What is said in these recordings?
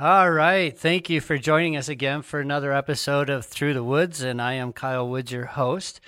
All right. Thank you for joining us again for another episode of Through the Woods. And I am Kyle Woods, your host.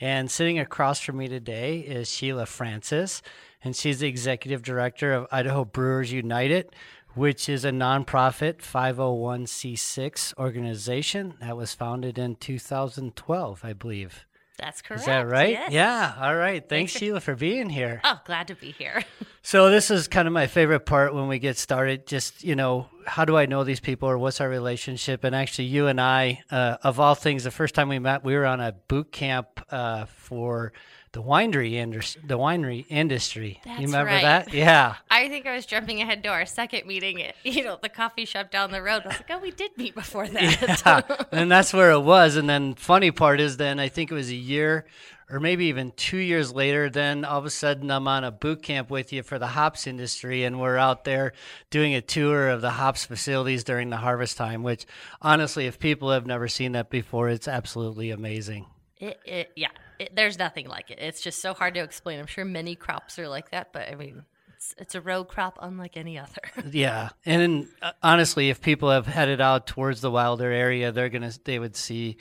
And sitting across from me today is Sheila Francis, and she's the executive director of Idaho Brewers United, which is a nonprofit 501c6 organization that was founded in 2012, I believe. That's correct. Is that right? yes. Yeah. All right. Thanks, Thanks for- Sheila, for being here. Oh, glad to be here. So this is kind of my favorite part when we get started. Just you know, how do I know these people, or what's our relationship? And actually, you and I, uh, of all things, the first time we met, we were on a boot camp uh, for the winery industry. The winery industry. That's you remember right. that? Yeah. I think I was jumping ahead to our second meeting at, you know, the coffee shop down the road. I was like, oh, we did meet before that. yeah. and that's where it was. And then funny part is then I think it was a year or maybe even two years later, then all of a sudden I'm on a boot camp with you for the hops industry and we're out there doing a tour of the hops facilities during the harvest time, which honestly, if people have never seen that before, it's absolutely amazing. It, it, yeah, it, there's nothing like it. It's just so hard to explain. I'm sure many crops are like that, but I mean, it's, it's a row crop unlike any other. Yeah, and uh, honestly, if people have headed out towards the Wilder area, they're gonna they would see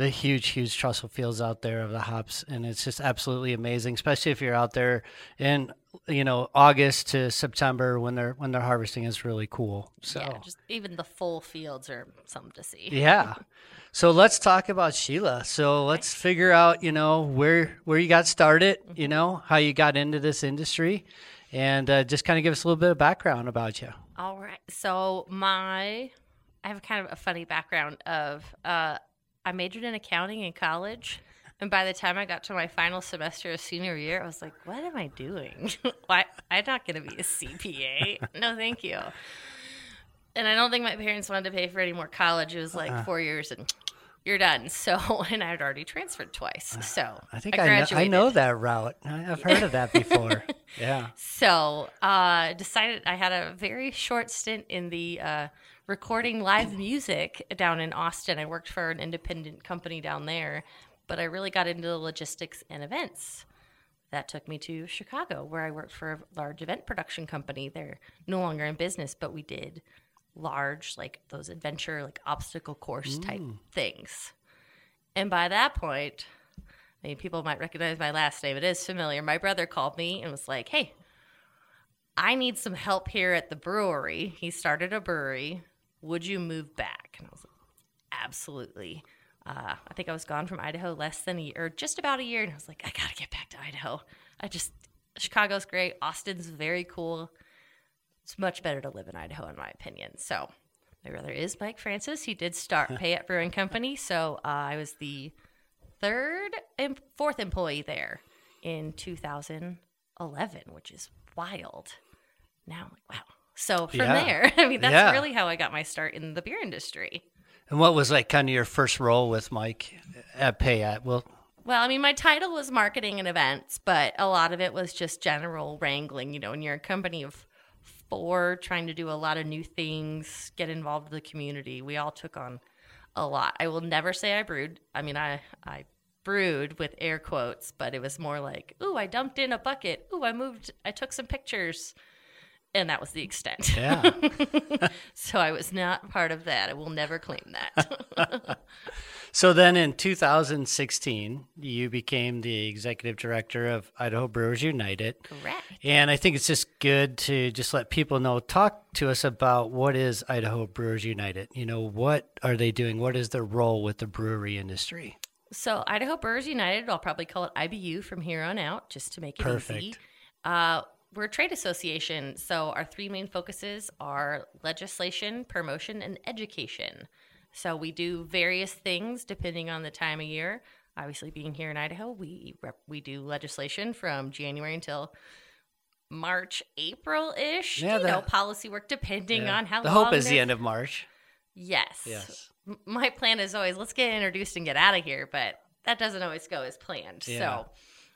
the huge, huge trussel fields out there of the hops, and it's just absolutely amazing. Especially if you're out there in you know August to September when they're when they're harvesting, it's really cool. So Yeah, just even the full fields are something to see. yeah. So let's talk about Sheila. So let's figure out, you know, where where you got started, you know, how you got into this industry, and uh, just kind of give us a little bit of background about you. All right. So my, I have kind of a funny background of, uh, I majored in accounting in college. And by the time I got to my final semester of senior year, I was like, what am I doing? Why? I'm not going to be a CPA. no, thank you. And I don't think my parents wanted to pay for any more college. It was like four years and you're done. So, and I had already transferred twice. So I think I, know, I know that route. I- I've heard of that before. yeah. So, uh, decided I had a very short stint in the uh, recording live music down in Austin. I worked for an independent company down there, but I really got into the logistics and events. That took me to Chicago, where I worked for a large event production company. They're no longer in business, but we did large, like those adventure, like obstacle course type things. And by that point, I mean, people might recognize my last name. It is familiar. My brother called me and was like, hey, I need some help here at the brewery. He started a brewery. Would you move back? And I was like, absolutely. Uh, I think I was gone from Idaho less than a year, or just about a year. And I was like, I got to get back to Idaho. I just, Chicago's great. Austin's very cool. It's much better to live in Idaho, in my opinion. So, my brother is Mike Francis. He did start Payette Brewing Company. So, uh, I was the third and fourth employee there in 2011, which is wild. Now I'm like, wow. So from Yeah. there, I mean, that's Yeah. really how I got my start in the beer industry. And what was like kind of your first role with Mike at Payette? Well, Well, I mean, my title was marketing and events, but a lot of it was just general wrangling. You know, when you're a company of four trying to do a lot of new things, get involved in the community, we all took on a lot. I will never say I brewed. I mean, I, I brewed with air quotes, but it was more like, ooh, I dumped in a bucket. Ooh, I moved, I took some pictures. And that was the extent. yeah. so I was not part of that. I will never claim that. so then in 2016, you became the executive director of Idaho Brewers United. Correct. And I think it's just good to just let people know. Talk to us about what is Idaho Brewers United. You know, what are they doing? What is their role with the brewery industry? So Idaho Brewers United, I'll probably call it IBU from here on out, just to make it Perfect. easy. Uh, we're a trade association, so our three main focuses are legislation, promotion, and education. So we do various things depending on the time of year. Obviously, being here in Idaho, we rep- we do legislation from January until March, April ish. Yeah, you know, that- policy work depending Yeah. on how the hope is the end of March. Yes. Yes. M- My plan is always let's get introduced and get out of here, but that doesn't always go as planned. Yeah. So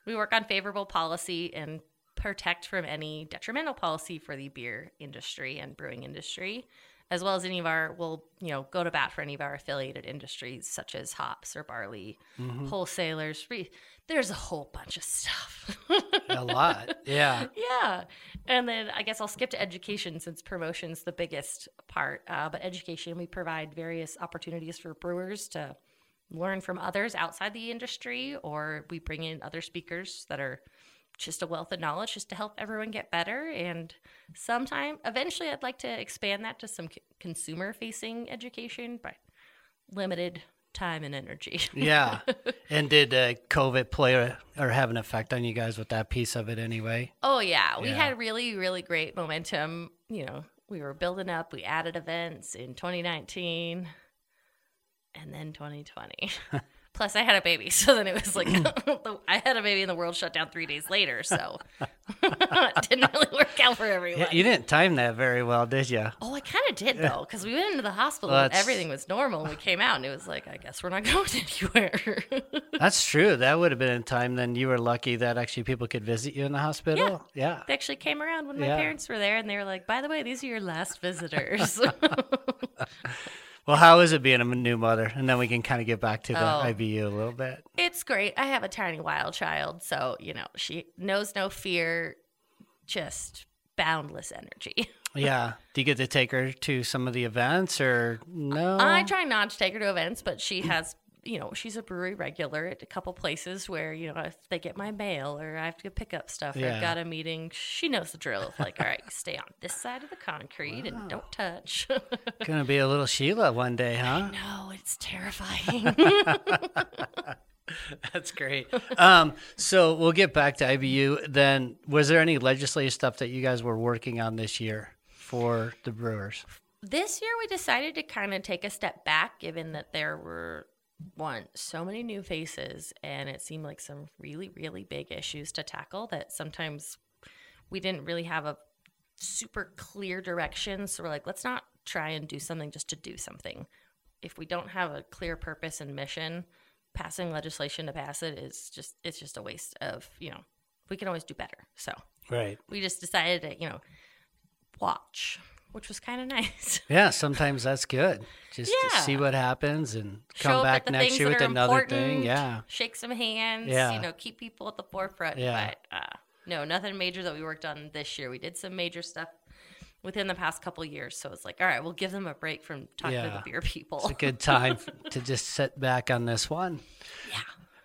we work on favorable policy and protect from any detrimental policy for the beer industry and brewing industry as well as any of our we'll you know go to bat for any of our affiliated industries such as hops or barley Mm-hmm. wholesalers free there's a whole bunch of stuff A lot. Yeah. yeah and then i guess i'll skip to education since promotion's the biggest part uh, but education we provide various opportunities for brewers to learn from others outside the industry or we bring in other speakers that are just a wealth of knowledge just to help everyone get better and sometime eventually i'd like to expand that to some consumer facing education but limited time and energy Yeah. and did uh, COVID play a, or have an effect on you guys with that piece of it anyway? oh yeah we Yeah. had really really great momentum you know we were building up we added events in 2019 and then 2020 plus i had a baby so then it was like i had a baby and the world shut down three days later so it didn't really work out for everyone Yeah, you didn't time that very well, did you? Oh, I kind of did though, because we went into the hospital Well, and everything was normal, and we came out and it was like, I guess we're not going anywhere. That's true. That would have been in time. Then you were lucky that actually people could visit you in the hospital. Yeah. they actually came around when my Yeah. parents were there, and they were like, "By the way, these are your last visitors." Well, how is it being a new mother? And then we can kind of get back to the Oh. IBU a little bit. it's great. I have a tiny wild child, so you know she knows no fear, just boundless energy. Yeah. Do you get to take her to some of the events or no? I try not to take her to events, but she mm. has, you know, she's a brewery regular at a couple places where, you know, if they get my mail or I have to pick up stuff or I've got a meeting, she knows the drill. Of like, all right, stay on this side of the concrete and don't touch. Gonna be a little Sheila one day, huh? no, it's terrifying. That's great. Um, so we'll get back to IBU. Then, was there any legislative stuff that you guys were working on this year for the brewers? this year we decided to kind of take a step back given that there were one so many new faces and it seemed like some really really big issues to tackle that sometimes we didn't really have a super clear direction. So we're like let's not try and do something just to do something. If we don't have a clear purpose and mission passing legislation to pass it is just it's just a waste of you know we can always do better. So Right. we just decided to you know watch which was kind of nice Yeah, sometimes that's good. Just to Yeah. see what happens and come back next year with another thing. Yeah. Shake some hands. Yeah. You know, keep people at the forefront. Yeah. But uh, no, nothing major that we worked on this year. We did some major stuff within the past couple years. So it's like, all right, we'll give them a break from talking to the beer people. It's a good time to just sit back on this one. yeah.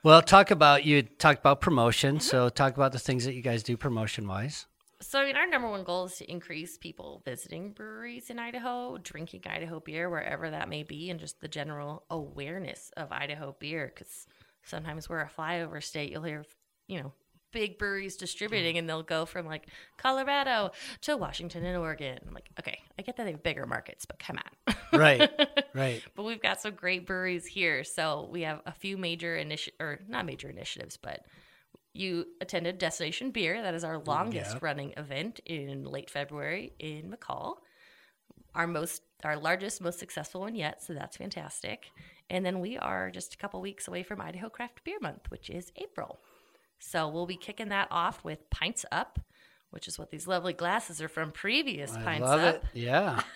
Well, talk about you talked about promotion. Mm-hmm. So talk about the things that you guys do promotion wise. So, I mean, our number one goal is to increase people visiting breweries in Idaho, drinking Idaho beer wherever that may be, and just the general awareness of Idaho beer. Because sometimes we're a flyover state. You'll hear, you know, big breweries distributing, mm. and they'll go from like Colorado to Washington and Oregon. I'm like, okay, I get that they have bigger markets, but come on. Right. right. but we've got some great breweries here. So we have a few major initiatives, or not major initiatives, but you attended Destination Beer. That is our longest Yeah. running event in late February in McCall. Our most, our largest, most successful one yet. So that's fantastic. And then we are just a couple weeks away from Idaho Craft Beer Month, which is April. So we'll be kicking that off with Pints Up, which is what these lovely glasses are from previous I Pints love Up. it. Yeah.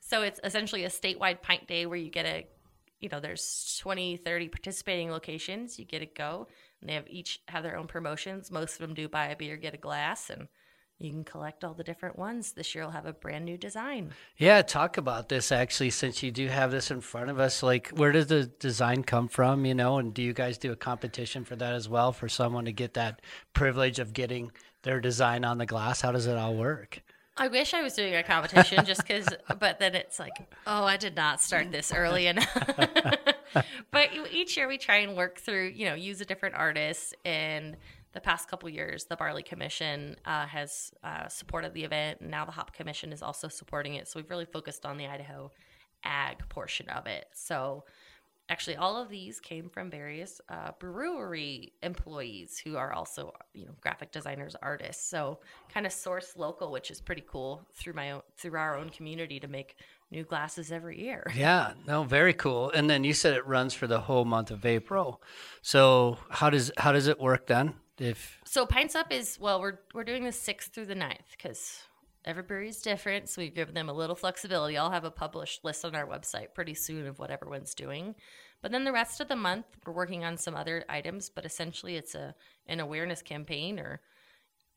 So it's essentially a statewide pint day where you get a, you know, there's 20, 30 participating locations. You get to go, and they have each have their own promotions. Most of them do buy a beer, get a glass, and you can collect all the different ones. This year will have a brand new design. Yeah, talk about this actually since you do have this in front of us. Like, where does the design come from, you know? And do you guys do a competition for that as well for someone to get that privilege of getting their design on the glass? How does it all work? I wish I was doing a competition just because, but then it's like, oh, I did not start this early enough. but each year we try and work through, you know, use a different artist. And the past couple years, the Barley Commission uh, has uh, supported the event, and now the Hop Commission is also supporting it. So we've really focused on the Idaho ag portion of it. So actually all of these came from various uh, brewery employees who are also you know graphic designers artists so kind of source local which is pretty cool through my own through our own community to make new glasses every year Yeah, no, very cool. And then you said it runs for the whole month of April. So how does how does it work then? If So Pints Up is well, we're we're doing the sixth through the 9th because every brewery is different. So we've given them a little flexibility. I'll have a published list on our website pretty soon of what everyone's doing. But then the rest of the month, we're working on some other items. But essentially, it's a an awareness campaign. Or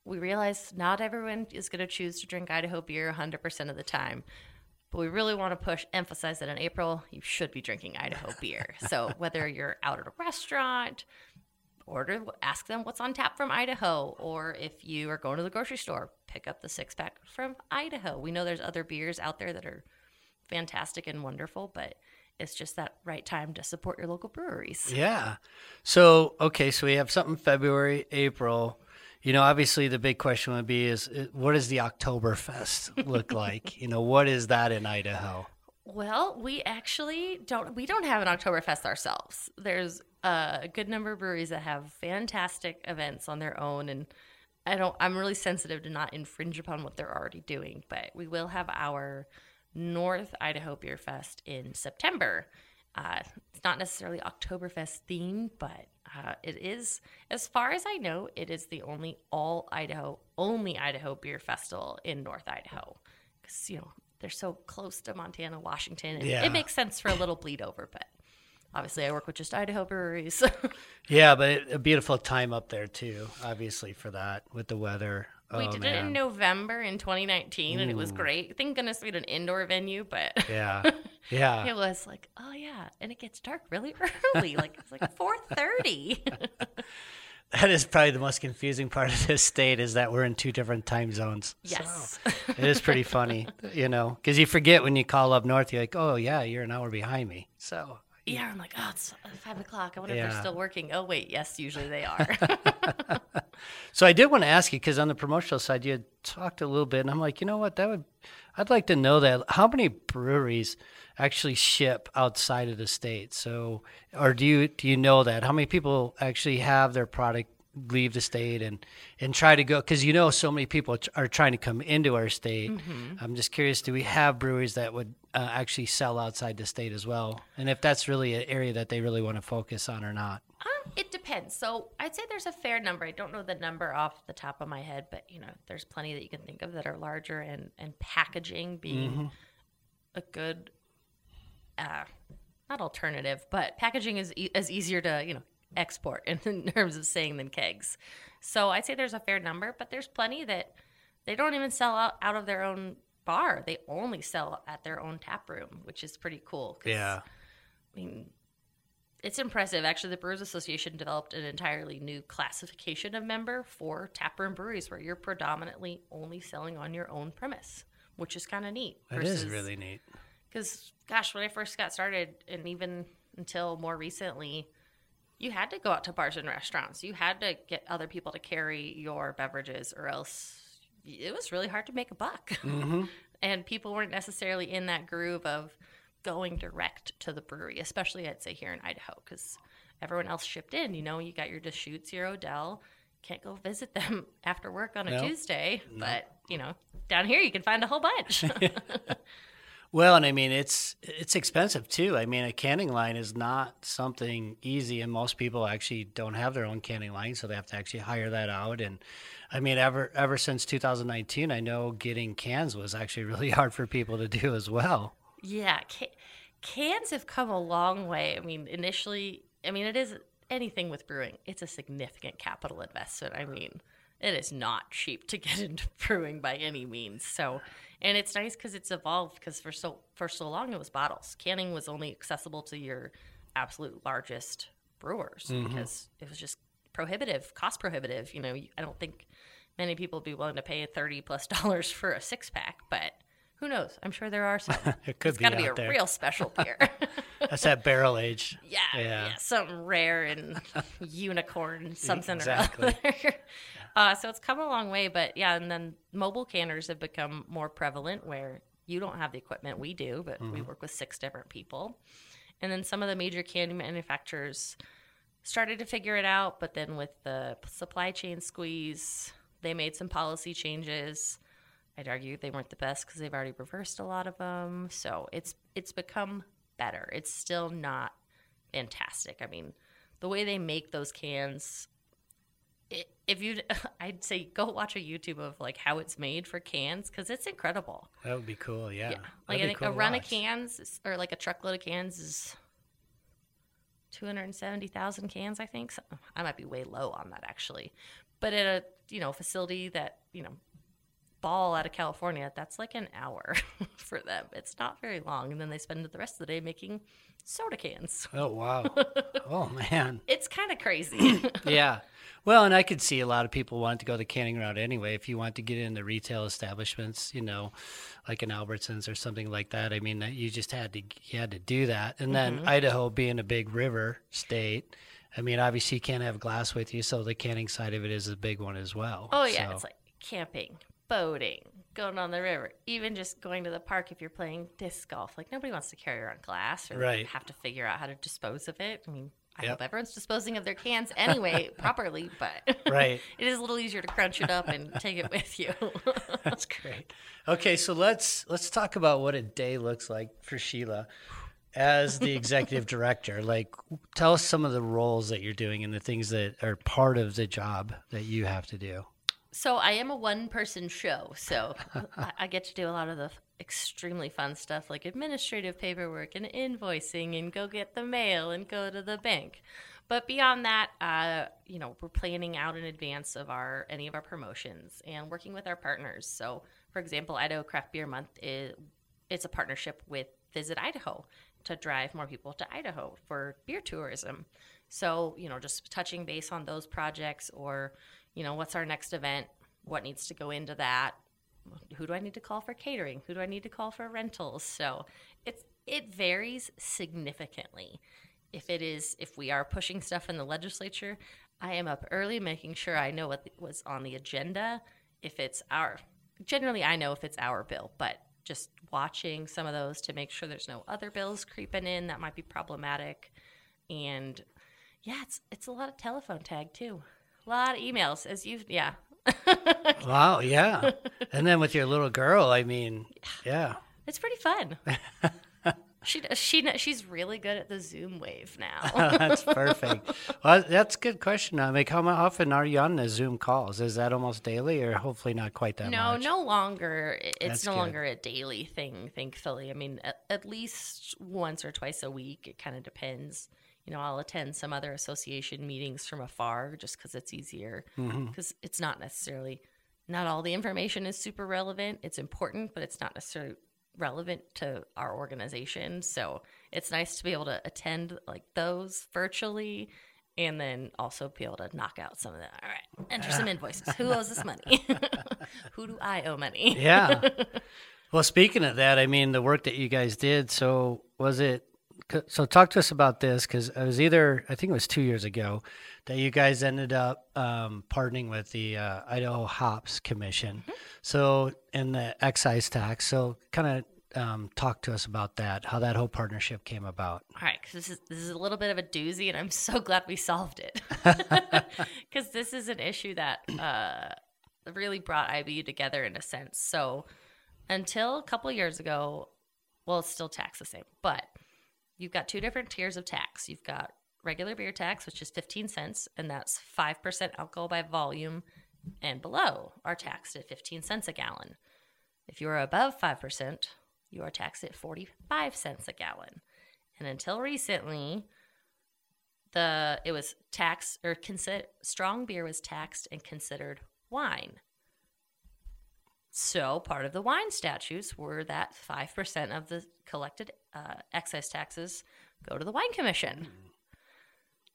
we realize not everyone is going to choose to drink Idaho beer 100% of the time. But we really want to push, emphasize that in April, you should be drinking Idaho beer. So whether you're out at a restaurant, order ask them what's on tap from Idaho or if you are going to the grocery store pick up the six pack from Idaho we know there's other beers out there that are fantastic and wonderful but it's just that right time to support your local breweries yeah, so okay, so we have something February, April. You know, obviously the big question would be is uh, what does the Oktoberfest look like? You know, what is that in Idaho? well we actually don't we don't have an Oktoberfest ourselves there's a good number of breweries that have fantastic events on their own and I don't I'm really sensitive to not infringe upon what they're already doing but we will have our North Idaho Beer Fest in September. Uh, it's not necessarily Oktoberfest themed, but uh, it is, as far as I know, it is the only all Idaho, only Idaho beer festival in North Idaho. Because, you know, they're so close to Montana, Washington. And Yeah. It makes sense for a little bleed over, but obviously I work with just Idaho breweries. Yeah, but a beautiful time up there too, obviously for that with the weather. we Oh, did it in. November in 2019, and it was great. Thank goodness we had an indoor venue, but Yeah, yeah. it was like, oh yeah, and it gets dark really early. like it's like 4:30. That is probably the most confusing part of this state is that we're in two different time zones. yes. So, it is pretty funny, you know, because you forget when you call up north, you're like, oh, yeah, you're an hour behind me. So, yeah, I'm like, oh, it's uh, five o'clock. I wonder if they're still working. Oh wait, yes, usually they are. so I did want to ask you because on the promotional side, you had talked a little bit, and I'm like, you know what, that would, I'd like to know that. How many breweries actually ship outside of the state? So, or do you do you know that? How many people actually have their product leave the state and and try to go? Because you know, so many people are trying to come into our state. I'm just curious, do we have breweries that would uh, actually sell outside the state as well? And if that's really an area that they really want to focus on or not? Um, it depends. So I'd say there's a fair number. I don't know the number off the top of my head, but you know, there's plenty that you can think of that are larger and and packaging being a good, uh, not alternative, but packaging is e- is easier to you know export in, terms of saying than kegs. So I'd say there's a fair number, but there's plenty that they don't even sell out, out of their own bar. They only sell at their own tap room, which is pretty cool. 'cause I mean, it's impressive. Actually, the Brewers Association developed an entirely new classification of member for taproom breweries where you're predominantly only selling on your own premise, which is kind of neat. Is really neat. Because, gosh, when I first got started, and even until more recently, you had to go out to bars and restaurants. You had to get other people to carry your beverages, or else it was really hard to make a buck. hmm and people weren't necessarily in that groove of going direct to the brewery, especially I'd say here in Idaho, because everyone else shipped in. You know, you got your Deschutes, your Odell. Can't go visit them after work on a No. Tuesday, but you know, down here you can find a whole bunch. Well, and I mean it's it's expensive too. I mean a canning line is not something easy, and most people actually don't have their own canning line, so they have to actually hire that out. And I mean ever ever since 2019, I know getting cans was actually really hard for people to do as well. Yeah, ca- cans have come a long way. I mean, initially, I mean, it is anything with brewing. It's a significant capital investment. I mean, it is not cheap to get into brewing by any means. So, and it's nice because it's evolved. Because for so for so long it was bottles. Canning was only accessible to your absolute largest brewers mm-hmm. because it was just prohibitive, cost prohibitive. You know, I don't think many people would be willing to pay thirty plus dollars for a six pack, but. Who knows? I'm sure there are some. It could It's be got to be a there. real special beer. That's that barrel age. yeah, Yeah. yeah, something rare and unicorn, something Exactly. or other. Uh, so it's come a long way, but yeah, and then mobile canners have become more prevalent where you don't have the equipment we do, but we work with six different people. And then some of the major candy manufacturers started to figure it out, but then with the supply chain squeeze, they made some policy changes. I'd argue they weren't the best because they've already reversed a lot of them. So it's it's become better. It's still not fantastic. I mean, the way they make those cans, if you, I'd say go watch a YouTube of like how it's made for cans because it's incredible. That would be cool. Yeah. Yeah, like I think cool a run of cans or like a truckload of cans is two hundred seventy thousand cans. I think so, I might be way low on that actually, but at a you know facility that you know Ball out of California, that's like an hour for them. It's not very long, and then they spend the rest of the day making soda cans. Oh wow. oh man. It's kind of crazy. Yeah. Well, and I could see a lot of people wanting to go the canning route anyway. If you want to get into retail establishments, you know, like an Albertsons or something like that. I mean, you just had to you had to do that. And then mm-hmm. Idaho being a big river state, I mean, obviously you can't have glass with you, so the canning side of it is a big one as well. Oh yeah, So- it's like camping, boating, going on the river, even just going to the park if you're playing disc golf. Like nobody wants to carry around glass or Right. have to figure out how to dispose of it. I mean, I Yep. hope everyone's disposing of their cans anyway properly, but Right. it is a little easier to crunch it up and take it with you. That's great. Okay, so let's let's talk about what a day looks like for Sheila as the executive director. Like tell us some of the roles that you're doing and the things that are part of the job that you have to do. So I am a one person show. So I, I get to do a lot of the extremely fun stuff like administrative paperwork and invoicing and go get the mail and go to the bank. But beyond that, uh, you know, we're planning out in advance of our any of our promotions and working with our partners. So, for example, Idaho Craft Beer Month is it's a partnership with Visit Idaho to drive more people to Idaho for beer tourism. So, you know, just touching base on those projects or, you know, what's our next event? What needs to go into that? Who do I need to call for catering? Who do I need to call for rentals? So it's it varies significantly. If it is if we are pushing stuff in the legislature, I am up early making sure I know what was on the agenda. If it's our generally I know if it's our bill, but just watching some of those to make sure there's no other bills creeping in that might be problematic. And yeah, it's it's a lot of telephone tag too. A lot of emails as you've yeah. Wow, yeah. and then with your little girl, I mean, yeah. It's pretty fun. she she she's really good at the Zoom wave now. that's perfect. Well, that's a good question. I mean, how often are you on the Zoom calls? Is that almost daily, or hopefully not quite that no, much? no longer. It's That's no good. longer a daily thing. Thankfully, I mean, at, at least once or twice a week. It kind of depends. You know, I'll attend some other association meetings from afar just because it's easier. Mm-hmm. Because it's not necessarily not all the information is super relevant. It's important, but it's not necessarily relevant to our organization. So it's nice to be able to attend like those virtually and then also be able to knock out some of that. All right, enter some invoices. Who owes this money? Who do I owe money? Yeah. well, speaking of that, I mean, the work that you guys did. So was it? So talk to us about this because it was either I think it was two years ago that you guys ended up um, partnering with the uh, Idaho Hops Commission. So and the excise tax. So kind of um, talk to us about that, how that whole partnership came about. All right, 'cause this is this is a little bit of a doozy, and I'm so glad we solved it. Because this is an issue that uh, really brought IBU together in a sense. So until a couple years ago, well, it's still taxed the same, but you've got two different tiers of tax. You've got regular beer tax, which is 15 cents, and that's 5% alcohol by volume and below are taxed at 15 cents a gallon. If you are above 5%, you are taxed at 45 cents a gallon. And until recently, the it was taxed or consider strong beer was taxed and considered wine. So part of the wine statutes were that five percent of the collected uh, excise taxes go to the wine commission.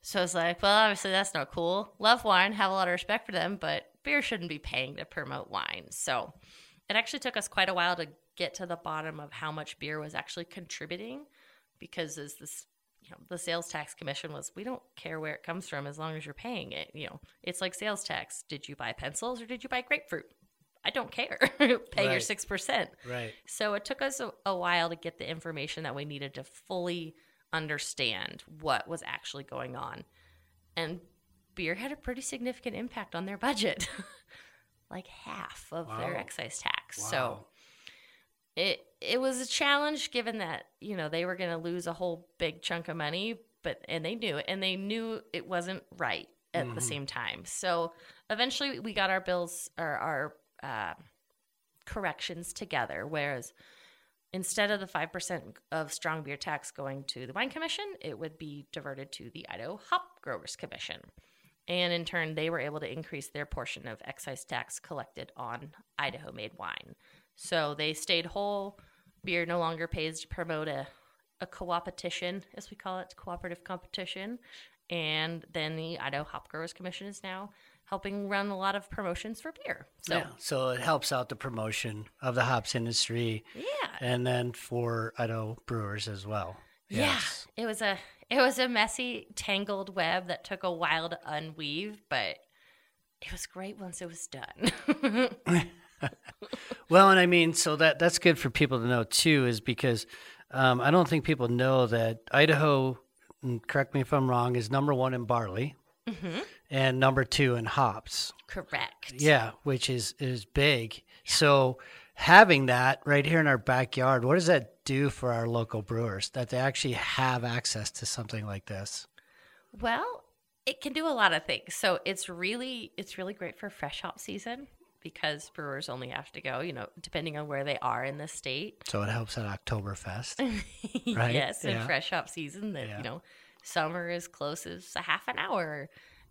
So it's like, well, obviously that's not cool. Love wine, have a lot of respect for them, but beer shouldn't be paying to promote wine. So it actually took us quite a while to get to the bottom of how much beer was actually contributing because as this you know the sales tax commission was we don't care where it comes from as long as you're paying it you know it's like sales tax did you buy pencils or did you buy grapefruit i don't care pay your 6% Right. so it took us a, a while to get the information that we needed to fully understand what was actually going on. And beer had a pretty significant impact on their budget. like half of their excise tax. Wow. So it it was a challenge given that, you know, they were going to lose a whole big chunk of money, but and they knew it and they knew it wasn't right. at the mm-hmm. same time. So eventually we got our bills or our uh, corrections together. Whereas instead of the 5% of strong beer tax going to the Wine Commission, it would be diverted to the Idaho Hop Growers Commission. And in turn, they were able to increase their portion of excise tax collected on Idaho made wine. So they stayed whole. Beer no longer pays to promote a, a co-opetition, as we call it, cooperative competition. And then the Idaho Hop Growers Commission is now helping run a lot of promotions for beer. So yeah, so it helps out the promotion of the hops industry, yeah, and then for Idaho brewers as well. Yes. Yeah, it was a it was a messy, tangled web that took a while to unweave, but it was great once it was done. Well, and I mean, so that that's good for people to know too, is because um, I don't think people know that Idaho. And Correct me if I'm wrong. Is number one in barley, mm-hmm. and number two in hops. Correct. Yeah, which is is big. So having that right here in our backyard, what does that do for our local brewers that they actually have access to something like this? Well, it can do a lot of things. So it's really it's really great for fresh hop season because brewers only have to go, you know, depending on where they are in the state. So it helps at Oktoberfest. Right? yes, Yeah. fresh hop season that Yeah. you know summer is close as a half an hour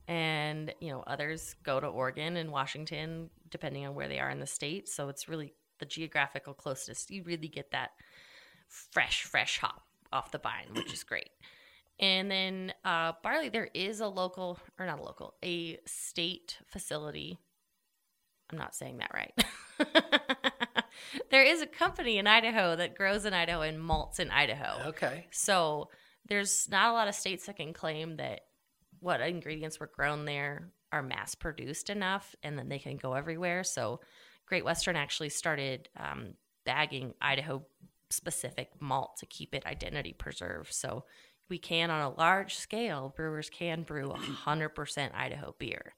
and you know others go to Oregon and Washington depending on where they are in the state so it's really the geographical closeness you really get that fresh fresh hop off the vine which is great and then uh, barley there is a local or not a local a state facility i'm not saying that right there is a company in idaho that grows in idaho and malts in idaho okay. so there's not a lot of states that can claim that what ingredients were grown there are mass produced enough and then they can go everywhere. So Great Western actually started um, bagging Idaho specific malt to keep it identity preserved. So we can, on a large scale, brewers can brew 100% Idaho beer.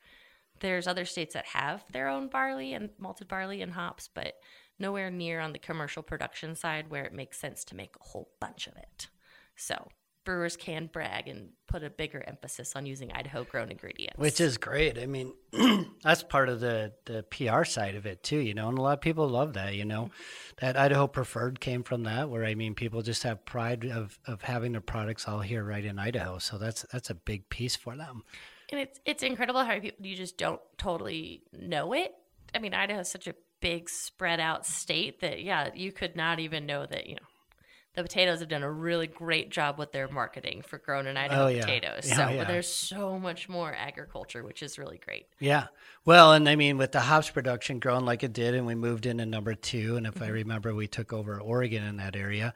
There's other states that have their own barley and malted barley and hops, but nowhere near on the commercial production side where it makes sense to make a whole bunch of it. So brewers can brag and put a bigger emphasis on using Idaho grown ingredients. Which is great. I mean, that's part of the the PR side of it too, you know. And a lot of people love that, you know. That Idaho preferred came from that, where I mean, people just have pride of of having their products all here right in Idaho. So that's that's a big piece for them. And it's it's incredible how people you just don't totally know it. I mean, Idaho is such a big spread out state that yeah, you could not even know that, you know, the potatoes have done a really great job with their marketing for grown in Idaho Oh, yeah. potatoes. Yeah, so yeah. there's so much more agriculture, which is really great. Yeah. Well, and I mean, with the hops production growing like it did, and we moved into number two, and if I remember, we took over Oregon in that area,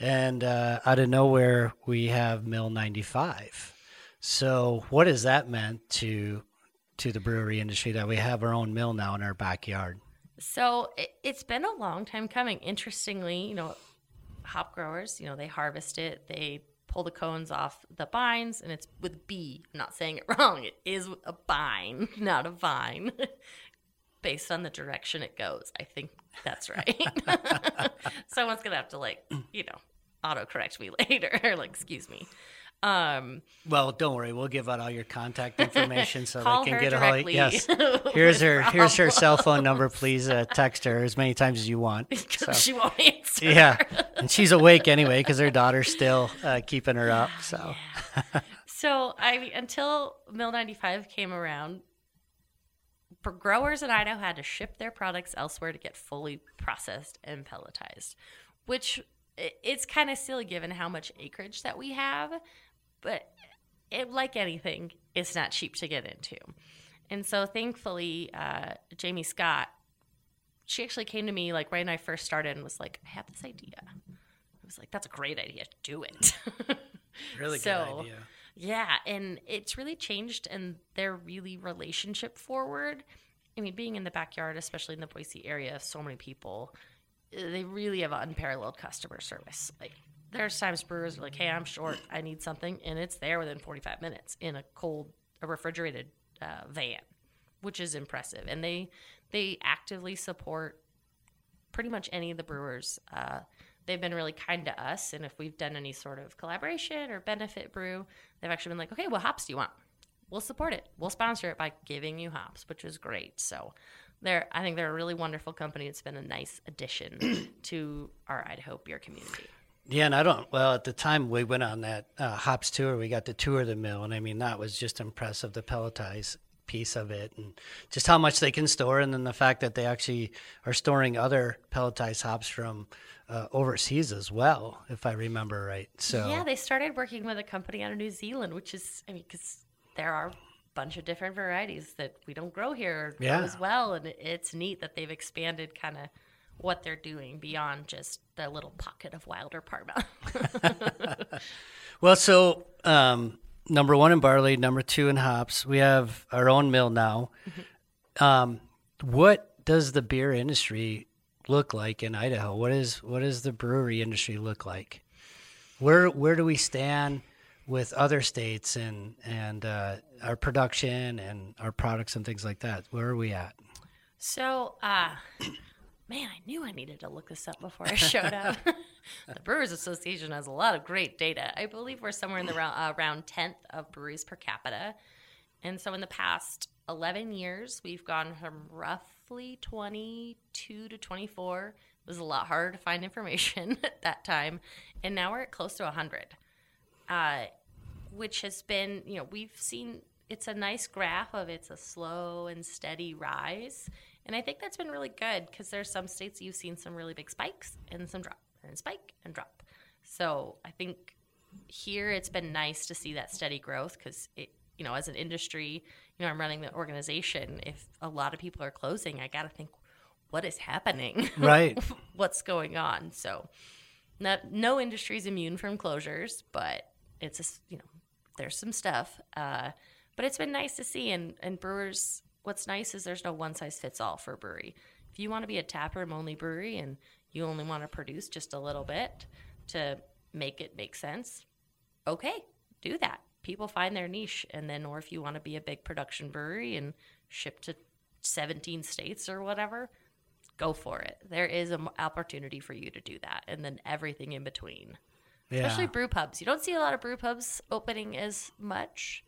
and uh, out of nowhere, we have Mill 95. So, what has that meant to to the brewery industry that we have our own mill now in our backyard? So it, it's been a long time coming. Interestingly, you know, hop growers, you know, they harvest it, they pull the cones off the bines, and it's with B. I'm not saying it wrong. It is a bine, not a vine. Based on the direction it goes, I think that's right. Someone's gonna have to like, you know, autocorrect me later, or like, excuse me. Um, Well, don't worry, we'll give out all your contact information so they can get a hold. Yes, here's her. Here's her cell phone number. Please uh, text her as many times as you want. So. she won't answer. Yeah, and she's awake anyway because her daughter's still uh, keeping her up. So So I mean, until Mill 95 came around, growers in Idaho had to ship their products elsewhere to get fully processed and pelletized, which it's kind of silly given how much acreage that we have, but it, like anything, it's not cheap to get into. And so thankfully, uh, Jamie Scott, she actually came to me like right when I first started and was like, I have this idea. I was like, that's a great idea. Do it. really So, Yeah, and it's really changed and they're really relationship forward. I mean, being in the backyard, especially in the Boise area, so many people, they really have unparalleled customer service. Like there's times brewers are like, "Hey, I'm short. I need something," and it's there within 45 minutes in a cold, a refrigerated uh, van, which is impressive. And they they actively support pretty much any of the brewers. Uh, they've been really kind to us, and if we've done any sort of collaboration or benefit brew, they've actually been like, "Okay, what hops do you want?" we'll support it. We'll sponsor it by giving you hops, which is great. So they're I think they're a really wonderful company. It's been a nice addition to our Idaho beer community. Yeah, and I don't. Well, at the time we went on that uh, hops tour, we got to tour the mill, and I mean that was just impressive. The pelletize piece of it, and just how much they can store, and then the fact that they actually are storing other pelletized hops from uh, overseas as well, if I remember right. So yeah, they started working with a company out of New Zealand, which is I mean because there are a bunch of different varieties that we don't grow here Yeah. as well, and it's neat that they've expanded kind of what they're doing beyond just the little pocket of Wilder Parma. Well, so um, number one in barley, number two in hops. We have our own mill now. Um, what does the beer industry look like in Idaho? What is what does the brewery industry look like? Where where do we stand with other states and and uh, our production and our products and things like that? Where are we at? So, uh, man, I knew I needed to look this up before I showed up. the Brewers Association has a lot of great data. I believe we're somewhere in the round, uh, around 10th of breweries per capita. And so, in the past 11 years, we've gone from roughly 22 to 24. It was a lot harder to find information at that time. And now we're at close to 100 uh, which has been, you know, we've seen it's a nice graph of it's a slow and steady rise. And I think that's been really good because there's some states you've seen some really big spikes and some drop and spike and drop. So I think here it's been nice to see that steady growth because it, you know, as an industry, you know, I'm running the organization. If a lot of people are closing, I got to think, what is happening? Right. What's going on? So, not, no industry is immune from closures, but it's just, you know, there's some stuff. Uh, but it's been nice to see. And, and brewers, what's nice is there's no one size fits all for a brewery. If you want to be a taproom only brewery and you only want to produce just a little bit to make it make sense, okay, do that. People find their niche. And then, or if you want to be a big production brewery and ship to 17 states or whatever, go for it. There is an opportunity for you to do that. And then everything in between especially brew pubs. You don't see a lot of brew pubs opening as much,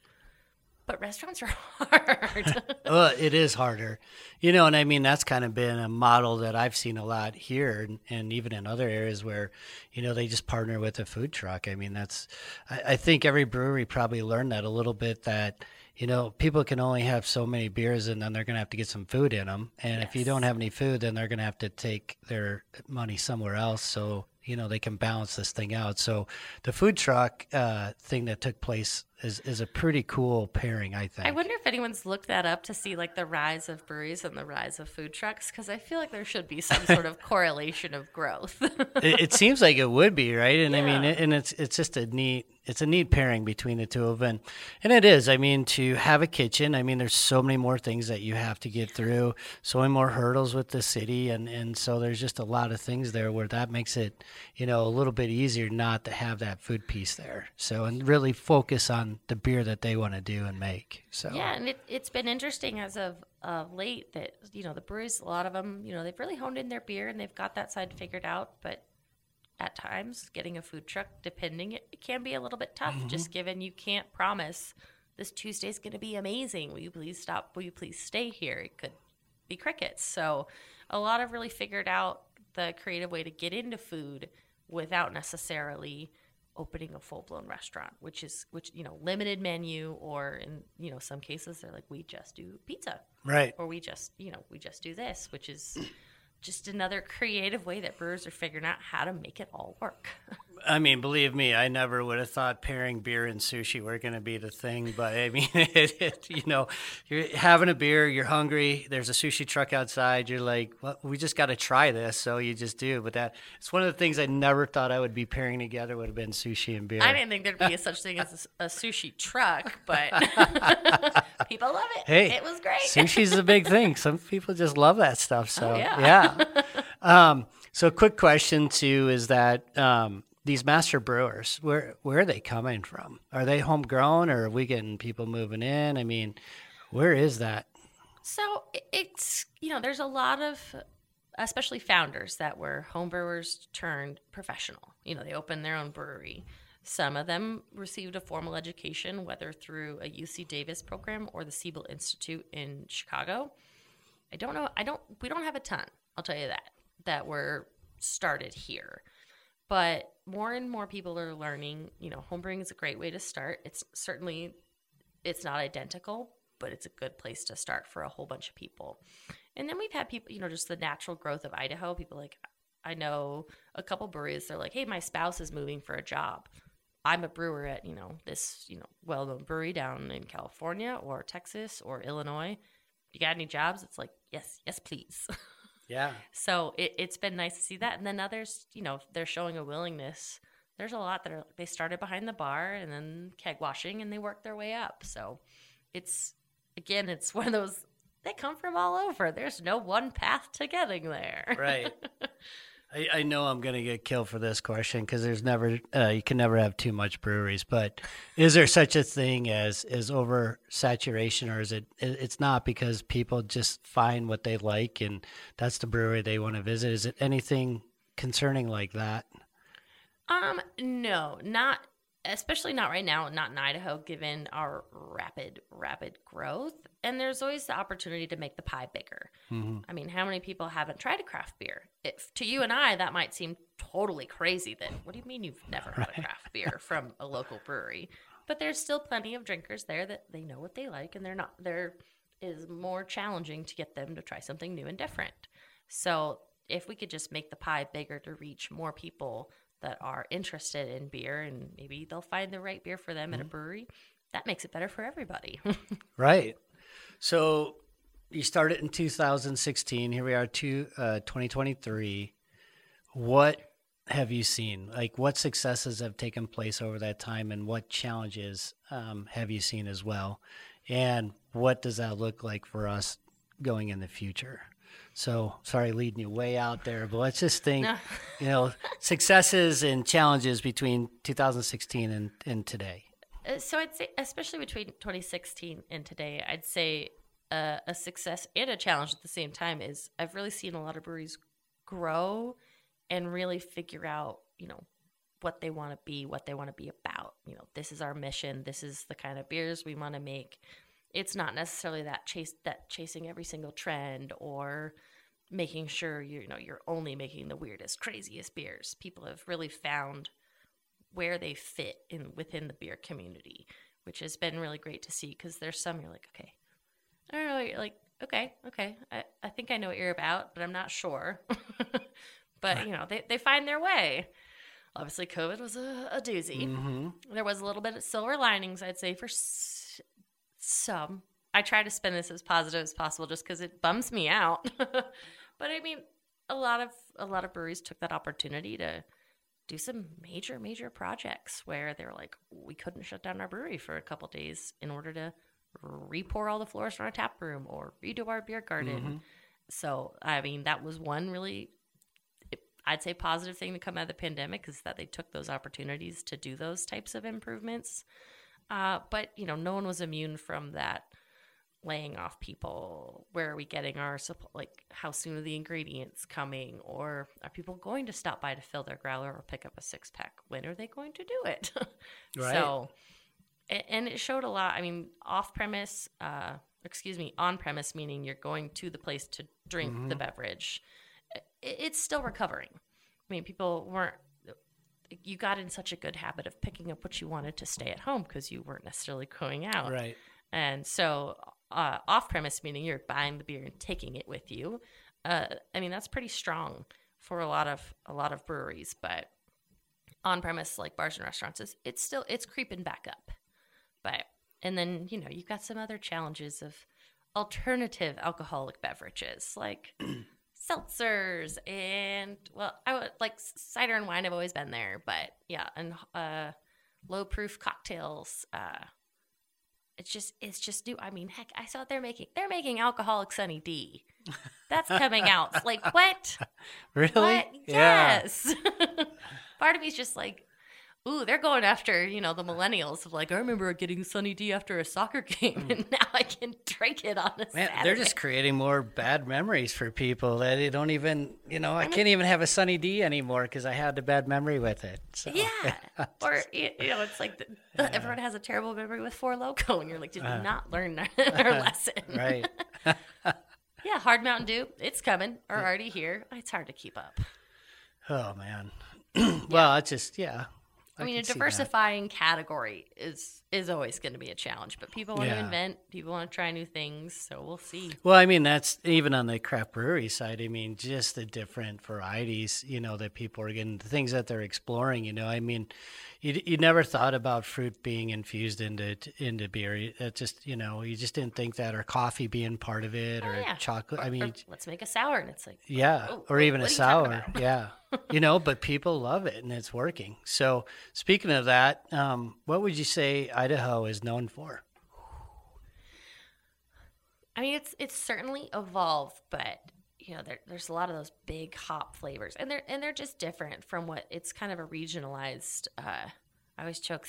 but restaurants are hard. Well, it is harder, you know, and I mean that's kind of been a model that I've seen a lot here, and, and even in other areas where, you know, they just partner with a food truck. I mean, that's, I, I think every brewery probably learned that a little bit that, you know, people can only have so many beers, and then they're going to have to get some food in them, and if you don't have any food, then they're going to have to take their money somewhere else. So you know they can balance this thing out. So the food truck uh, thing that took place is is a pretty cool pairing, I think. I wonder if anyone's looked that up to see like the rise of breweries and the rise of food trucks because I feel like there should be some sort of correlation of growth. it, it seems like it would be right and i mean it, and it's it's just a neat it's a neat pairing between the two of them and it is i mean to have a kitchen i mean there's so many more things that you have to get through so many more hurdles with the city and and so there's just a lot of things there where that makes it you know a little bit easier not to have that food piece there so and really focus on the beer that they want to do and make so Yeah, and it, it's been interesting as of uh, late that, you know, the breweries, a lot of them, you know, they've really honed in their beer and they've got that side figured out. But at times, getting a food truck, depending, it, it can be a little bit tough, mm-hmm. just given you can't promise this Tuesday's going to be amazing. Will you please stop? Will you please stay here? It could be crickets. So a lot of really figured out the creative way to get into food without necessarily opening a full blown restaurant, which is which you know limited menu, or in you know some cases they're like we just do pizza, right or we just you know we just do this, which is just another creative way that brewers are figuring out how to make it all work. I mean, believe me, I never would have thought pairing beer and sushi were going to be the thing. But I mean, it, it, you know, you're having a beer, you're hungry. There's a sushi truck outside. You're like, well, we just got to try this. So you just do. But that it's one of the things I never thought I would be pairing together. Would have been sushi and beer. I didn't think there'd be a such thing as a, a sushi truck, but people love it. Hey, it was great. Sushi's a big thing. Some people just love that stuff. So Oh, yeah. yeah. Um, so quick question too is that um, these master brewers, where where are they coming from? Are they homegrown or are we getting people moving in? I mean, where is that? So it's you know there's a lot of especially founders that were homebrewers turned professional. You know they opened their own brewery. Some of them received a formal education, whether through a UC Davis program or the Siebel Institute in Chicago. I don't know. I don't. We don't have a ton. I'll tell you that that were started here, but more and more people are learning. You know, homebrewing is a great way to start. It's certainly it's not identical, but it's a good place to start for a whole bunch of people. And then we've had people, you know, just the natural growth of Idaho. People like I know a couple breweries. They're like, "Hey, my spouse is moving for a job." I'm a brewer at, you know, this, you know, well known brewery down in California or Texas or Illinois. You got any jobs? It's like, yes, yes, please. Yeah. so it, it's been nice to see that. And then others, you know, they're showing a willingness. There's a lot that are, they started behind the bar and then keg washing and they worked their way up. So it's, again, it's one of those, they come from all over. There's no one path to getting there. Right. I, I know I'm going to get killed for this question because there's never uh, you can never have too much breweries. But is there such a thing as as oversaturation, or is it? It's not because people just find what they like and that's the brewery they want to visit. Is it anything concerning like that? Um, no, not especially not right now, not in Idaho, given our rapid, rapid growth. And there's always the opportunity to make the pie bigger. Mm-hmm. I mean, how many people haven't tried a craft beer? If to you and I, that might seem totally crazy. Then what do you mean you've never had a craft beer from a local brewery? But there's still plenty of drinkers there that they know what they like, and they're not. There is more challenging to get them to try something new and different. So if we could just make the pie bigger to reach more people that are interested in beer and maybe they'll find the right beer for them mm-hmm. at a mm-hmm. brewery, that makes it better for everybody. right. So you started in 2016. Here we are, to uh, 2023. What have you seen? Like, what successes have taken place over that time, and what challenges um, have you seen as well? And what does that look like for us going in the future? So sorry, leading you way out there, but let's just think, no. you know, successes and challenges between 2016 and, and today. Uh, so I'd say, especially between 2016 and today, I'd say uh, a success and a challenge at the same time is I've really seen a lot of breweries grow and really figure out, you know, what they want to be, what they want to be about. You know, this is our mission. This is the kind of beers we want to make it's not necessarily that chase that chasing every single trend or making sure you know you're only making the weirdest craziest beers. People have really found where they fit in within the beer community which has been really great to see because there's some you're like okay. I don't know you're like okay okay. I, I think i know what you're about but i'm not sure. But you know they, they find their way. Obviously covid was a, a doozy. Mm-hmm. there was a little bit of silver linings i'd say for some. I try to spin this as positive as possible just because it bums me out. but I mean, a lot of a lot of breweries took that opportunity to do some major major projects where they were like, we couldn't shut down our brewery for a couple days in order to repour all the floors from our tap room or redo our beer garden. Mm-hmm. So I mean, that was one really. I'd say positive thing to come out of the pandemic is that they took those opportunities to do those types of improvements. Uh, but you know, no one was immune from that laying off people. Where are we getting our supply? Like, how soon are the ingredients coming? Or are people going to stop by to fill their growler or pick up a six pack? When are they going to do it? right. So, and it showed a lot. I mean, off premise, uh, excuse me, on premise, meaning you're going to the place to drink mm-hmm. the beverage. It's still recovering. I mean, people weren't you got in such a good habit of picking up what you wanted to stay at home because you weren't necessarily going out. Right. And so uh, off premise, meaning you're buying the beer and taking it with you. Uh, I mean, that's pretty strong for a lot of a lot of breweries, but on premise like bars and restaurants is it's still it's creeping back up. But and then you know you've got some other challenges of alternative alcoholic beverages like seltzers and well, I would like cider and wine. I've always been there, but yeah, and uh, low proof cocktails. Uh, it's just it's just new. I mean, heck, I saw they're making they're making alcoholic Sunny D. That's coming out. like what? Really? What? Yes. Part of me's just like, Ooh, they're going after, you know, the millennials of like, I remember getting Sunny D after a soccer game and mm. now I can drink it on a Man, Saturday. they're just creating more bad memories for people that they don't even, you know, I can't even have a Sunny D anymore because I had a bad memory with it. So. Yeah. or, you know, it's like the, everyone has a terrible memory with Four Loco and you're like, did we uh. not learn our, lesson? right. Yeah, Hard Mountain Dew, it's coming or already here. It's hard to keep up. Oh man. well, it's just yeah. I mean, a can see that. diversifying category is is always going to be a challenge, but people want to invent, people want to try new things, so we'll see. Well, I mean, that's even on the craft brewery side. I mean, just the different varieties, you know, that people are getting, the things that they're exploring. You know, I mean, you you never thought about fruit being infused into into beer. It just, you know, you just didn't think that, or coffee being part of it, or Oh, yeah. chocolate. I Or mean, let's make a sour, and it's like, yeah, oh, or even a sour. yeah, you know, but people love it and it's working. So, speaking of that, um, what would you say Idaho is known for? I mean, it's it's certainly evolved, but you know, there, there's a lot of those big hop flavors, and they're and they're just different from what it's kind of a regionalized. Uh, I always choke.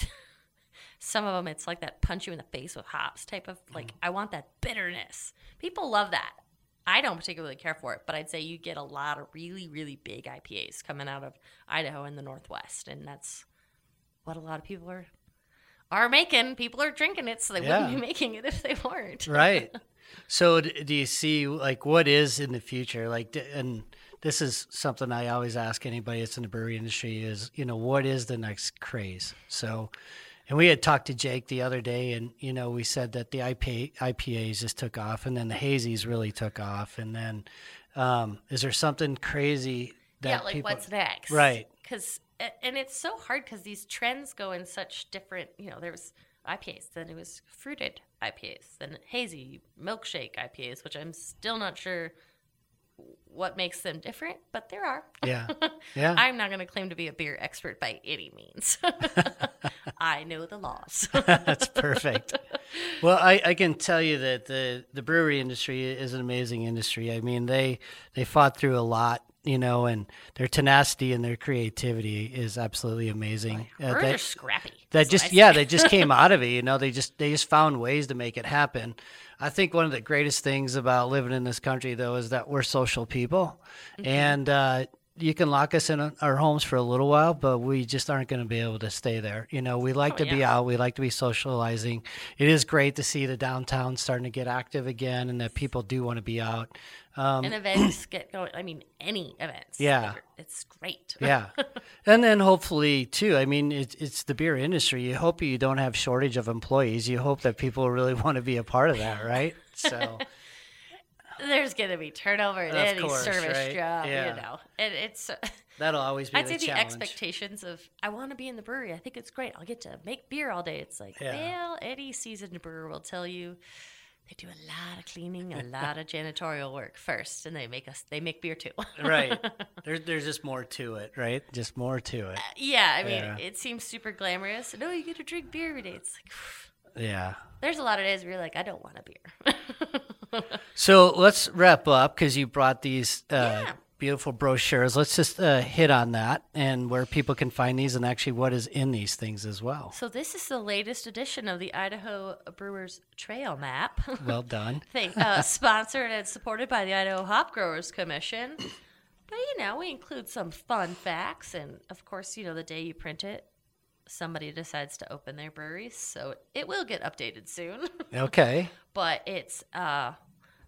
Some of them, it's like that punch you in the face with hops type of like. I want that bitterness. People love that. I don't particularly care for it, but I'd say you get a lot of really, really big IPAs coming out of Idaho and the Northwest, and that's what a lot of people are are making. People are drinking it, so they Yeah. wouldn't be making it if they weren't. right so do you see like what is in the future like and this is something i always ask anybody that's in the brewery industry is you know what is the next craze so and we had talked to jake the other day and you know we said that the IPA, ipas just took off and then the hazies really took off and then um, is there something crazy that yeah, like people what's next? Right. Because and it's so hard because these trends go in such different. You know, there was IPAs, then it was fruited IPAs, then hazy milkshake IPAs, which I'm still not sure what makes them different, but there are. yeah yeah I'm not going to claim to be a beer expert by any means. I know the laws. That's perfect. Well, I, I can tell you that the, the brewery industry is an amazing industry. I mean, they they fought through a lot, you know, and their tenacity and their creativity is absolutely amazing. Uh, that, scrappy. that just yeah, they just came out of it. You know, they just they just found ways to make it happen. I think one of the greatest things about living in this country, though, is that we're social people, Mm-hmm. and uh, you can lock us in our homes for a little while, but we just aren't going to be able to stay there. You know, we like Oh, to be out, we like to be socializing. It is great to see the downtown starting to get active again, and that people do want to be out. Um, and events get going. I mean, any events. Yeah. It's great. yeah and then hopefully too i mean it, it's the beer industry you hope you don't have shortage of employees you hope that people really want to be a part of that right so There's gonna be turnover in any course, service right? job, Yeah. you know. And it's uh, that'll always be I'd the say the expectations of I want to be in the brewery. I think it's great. I'll get to make beer all day. It's like, Yeah. well, any seasoned brewer will tell you they do a lot of cleaning, a lot of janitorial work first, and they make us they make beer too. right there, there's just more to it right just more to it uh, yeah, I mean, Yeah. it seems super glamorous. No, oh, you get to drink beer every day. It's like yeah there's a lot of days where you're like, I don't want a beer. so let's wrap up because you brought these uh, Yeah. beautiful brochures let's just uh, hit on that and where people can find these and actually what is in these things as well so this is the latest edition of the Idaho Brewers Trail Map. well done thing, uh, sponsored and supported by the Idaho Hop Growers Commission. But you know, we include some fun facts, and of course, you know, the day you print it, somebody decides to open their breweries, so it will get updated soon. okay but it's a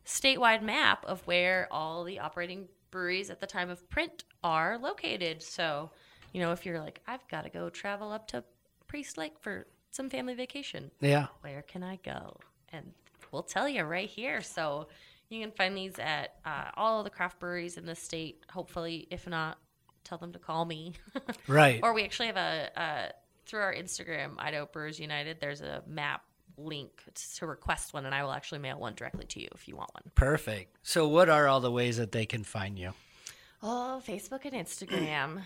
statewide map of where all the operating breweries at the time of print are located. So, you know, if you're like, I've got to go travel up to Priest Lake for some family vacation, yeah where can I go? And we'll tell you right here. So you can find these at uh, all of the craft breweries in the state. Hopefully, if not, tell them to call me. right or we actually have a, uh, through our Instagram, Idaho Brewers United, there's a map link to request one, and I will actually mail one directly to you if you want one. Perfect. So, what are all the ways that they can find you? Oh, Facebook and Instagram.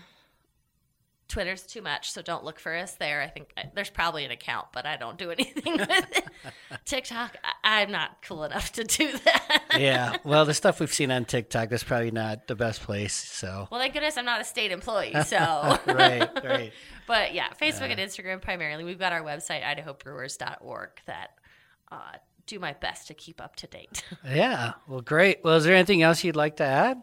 Twitter's too much, so don't look for us there. I think uh, there's probably an account, but I don't do anything with it. TikTok, I, I'm not cool enough to do that. yeah. Well, the stuff we've seen on TikTok, that's probably not the best place. So. Well, thank goodness I'm not a state employee. So. right. Right. but yeah, Facebook and Instagram primarily. We've got our website idahobrewers.org that uh, do my best to keep up to date. yeah. Well, great. Well, is there anything else you'd like to add?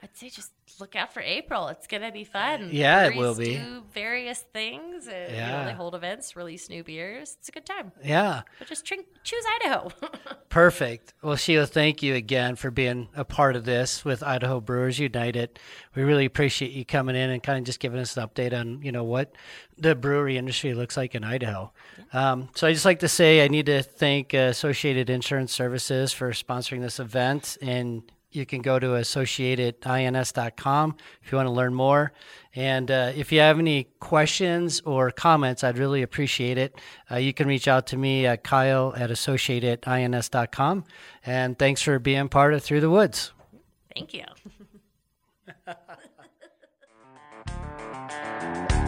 I'd say just look out for April. It's gonna be fun. Yeah, it will be. Do various things. You Yeah. know, they hold events, release new beers. It's a good time. Yeah. But just drink, choose Idaho. Perfect. Well, Sheila, thank you again for being a part of this with Idaho Brewers United. We really appreciate you coming in and kind of just giving us an update on, you know, what the brewery industry looks like in Idaho. Um, so I just like to say I need to thank uh, Associated Insurance Services for sponsoring this event, and you can go to associatedins.com if you want to learn more. And uh, if you have any questions or comments, I'd really appreciate it. Uh, you can reach out to me at kyle at associatedins.com. And thanks for being part of Through the Woods. Thank you.